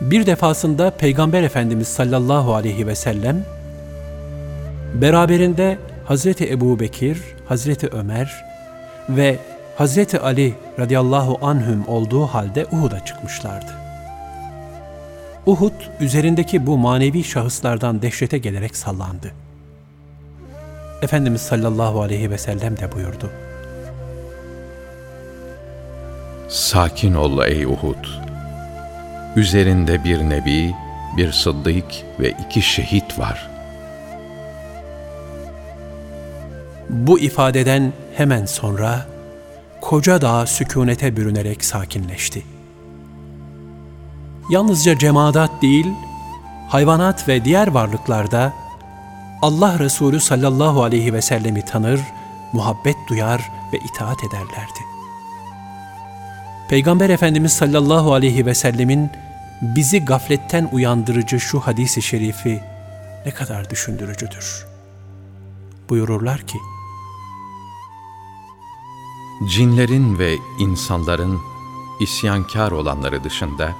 Bir defasında Peygamber Efendimiz sallallahu aleyhi ve sellem beraberinde Hazreti Ebu Bekir, Hazreti Ömer ve Hazreti Ali radıyallahu anhüm olduğu halde Uhud'a çıkmışlardı. Uhud üzerindeki bu manevi şahıslardan dehşete gelerek sallandı. Efendimiz sallallahu aleyhi ve sellem de buyurdu. Sakin ol ey Uhud. Üzerinde bir nebi, bir sıddık ve iki şehit var. Bu ifadeden hemen sonra koca dağ sükunete bürünerek sakinleşti. Yalnızca cemaat değil, hayvanat ve diğer varlıklarda Allah Resulü sallallahu aleyhi ve sellemi tanır, muhabbet duyar ve itaat ederlerdi. Peygamber Efendimiz sallallahu aleyhi ve sellemin bizi gafletten uyandırıcı şu hadisi şerifi ne kadar düşündürücüdür. Buyururlar ki, Cinlerin ve insanların isyankar olanları dışında,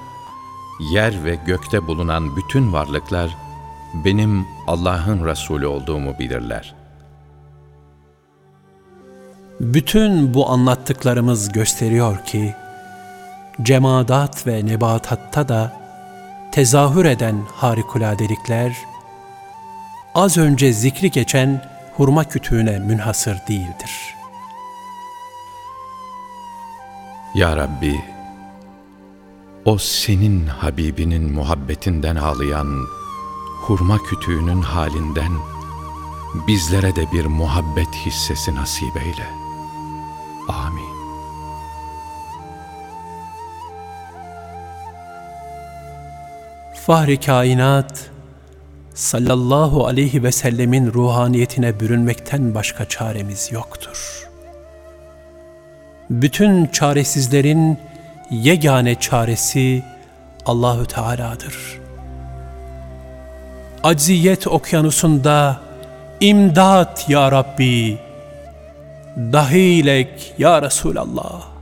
yer ve gökte bulunan bütün varlıklar, benim Allah'ın Resulü olduğumu bilirler. Bütün bu anlattıklarımız gösteriyor ki, cemaat ve nebatatta da tezahür eden harikuladelikler, az önce zikri geçen hurma kütüğüne münhasır değildir. Ya Rabbi, o senin Habibinin muhabbetinden ağlayan hurma kütüğünün halinden bizlere de bir muhabbet hissesi nasip eyle. Amin. Fahri kainat sallallahu aleyhi ve sellemin ruhaniyetine bürünmekten başka çaremiz yoktur. Bütün çaresizlerin yegane çaresi Allahü Teala'dır. Acziyet okyanusunda imdat ya Rabbi, dahilek ya Resulallah.